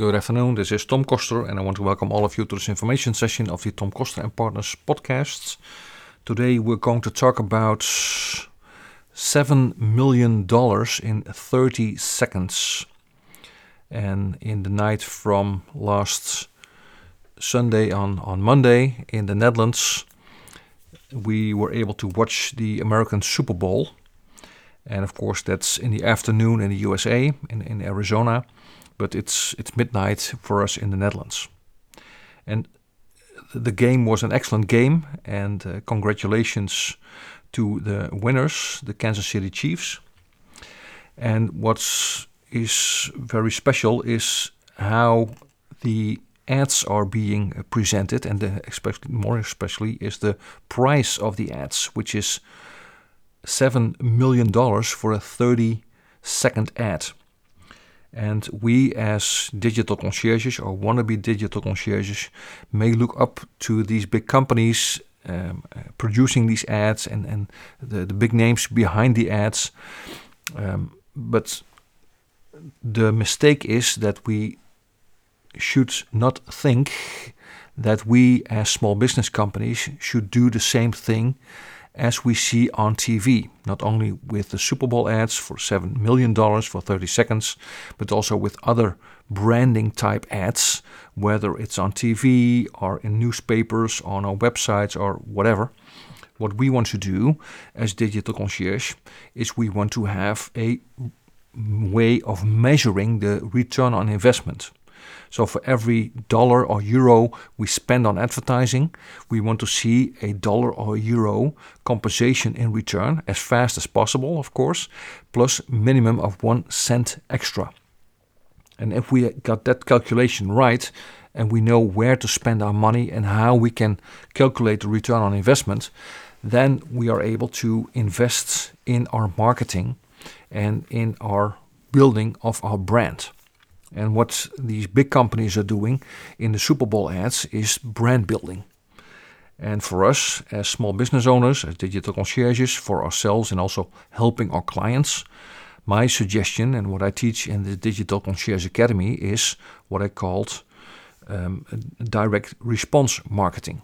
Good afternoon. This is Tom Koster, and I want to welcome all of you to this information session of the Tom Koster and Partners podcasts. Today we're going to talk about $7 million in 30 seconds. And in the night from last Sunday on, on Monday in the Netherlands, we were able to watch the American Super Bowl. And of course, that's in the afternoon in the USA, in, in Arizona but it's it's midnight for us in the Netherlands. And the game was an excellent game, and uh, congratulations to the winners, the Kansas City Chiefs. And what's is very special is how the ads are being presented, and especially more especially is the price of the ads, which is seven million dollars for a thirty second ad. And we, as digital concierges or wannabe digital concierges, may look up to these big companies um, uh, producing these ads and, and the, the big names behind the ads. Um, but the mistake is that we should not think that we, as small business companies, should do the same thing as we see on TV, not only with the Super Bowl ads for $7 million for 30 seconds, but also with other branding type ads, whether it's on TV or in newspapers, on our websites, or whatever. What we want to do as Digital Concierge is we want to have a way of measuring the return on investment. So for every dollar or euro we spend on advertising, we want to see a dollar or euro compensation in return as fast as possible, of course, plus minimum of one cent extra. And if we got that calculation right, and we know where to spend our money and how we can calculate the return on investment, then we are able to invest in our marketing and in our building of our brand. And what these big companies are doing in the Super Bowl ads is brand building. And for us, as small business owners, as digital concierges, for ourselves and also helping our clients, my suggestion and what I teach in the Digital Concierge Academy is what I called um, direct response marketing.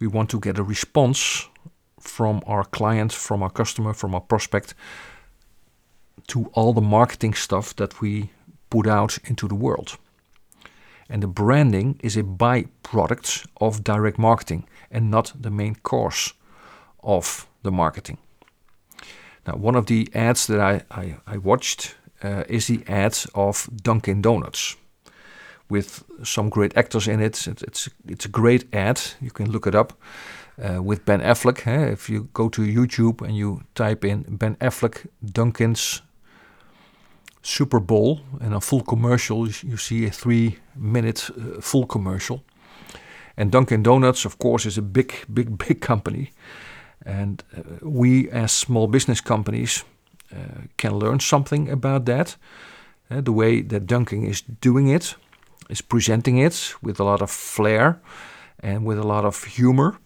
We want to get a response from our client, from our customer, from our prospect to all the marketing stuff that we put out into the world. And the branding is a byproduct of direct marketing and not the main course of the marketing. Now, one of the ads that I, I, I watched uh, is the ad of Dunkin' Donuts with some great actors in it. It's, it's, it's a great ad. You can look it up uh, with Ben Affleck. Eh? If you go to YouTube and you type in Ben Affleck Dunkin's Super Bowl and a full commercial. You see a three minute uh, full commercial. And Dunkin' Donuts, of course, is a big, big, big company. And uh, we, as small business companies, uh, can learn something about that. The way that Dunkin' is doing it, is presenting it with a lot of flair and with a lot of humor.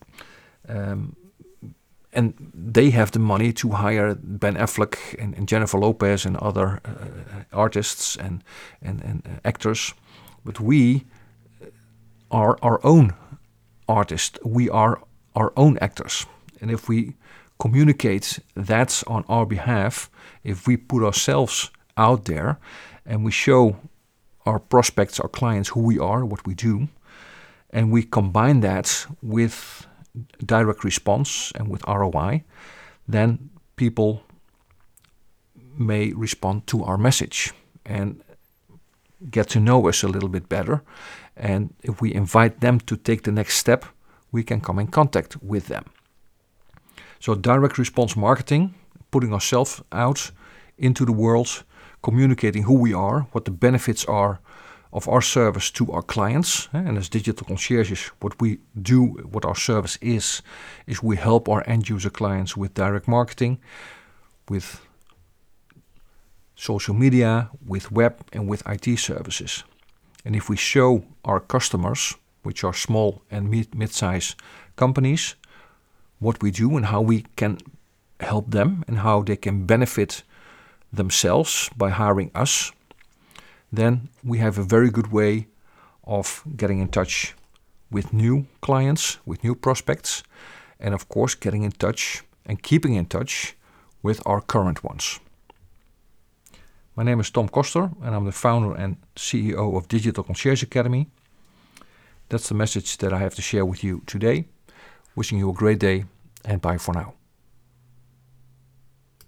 Um, and they have the money to hire Ben Affleck and, and Jennifer Lopez and other uh, artists and and, and uh, actors, but we are our own artists. We are our own actors, and if we communicate that on our behalf, if we put ourselves out there and we show our prospects, our clients, who we are, what we do, and we combine that with direct response and with ROI, then people may respond to our message and get to know us a little bit better. And if we invite them to take the next step, we can come in contact with them. So, direct response marketing, putting ourselves out into the world, communicating who we are, what the benefits are of our service to our clients. And as digital concierges, what we do, what our service is, is we help our end user clients with direct marketing, with social media, with web, and with IT services. And if we show our customers, which are small and mid sized companies, what we do and how we can help them and how they can benefit themselves by hiring us then we have a very good way of getting in touch with new clients, with new prospects, and of course, getting in touch and keeping in touch with our current ones. My name is Tom Koster, and I'm the founder and CEO of Digital Concierge Academy. That's the message that I have to share with you today. Wishing you a great day, and bye for now.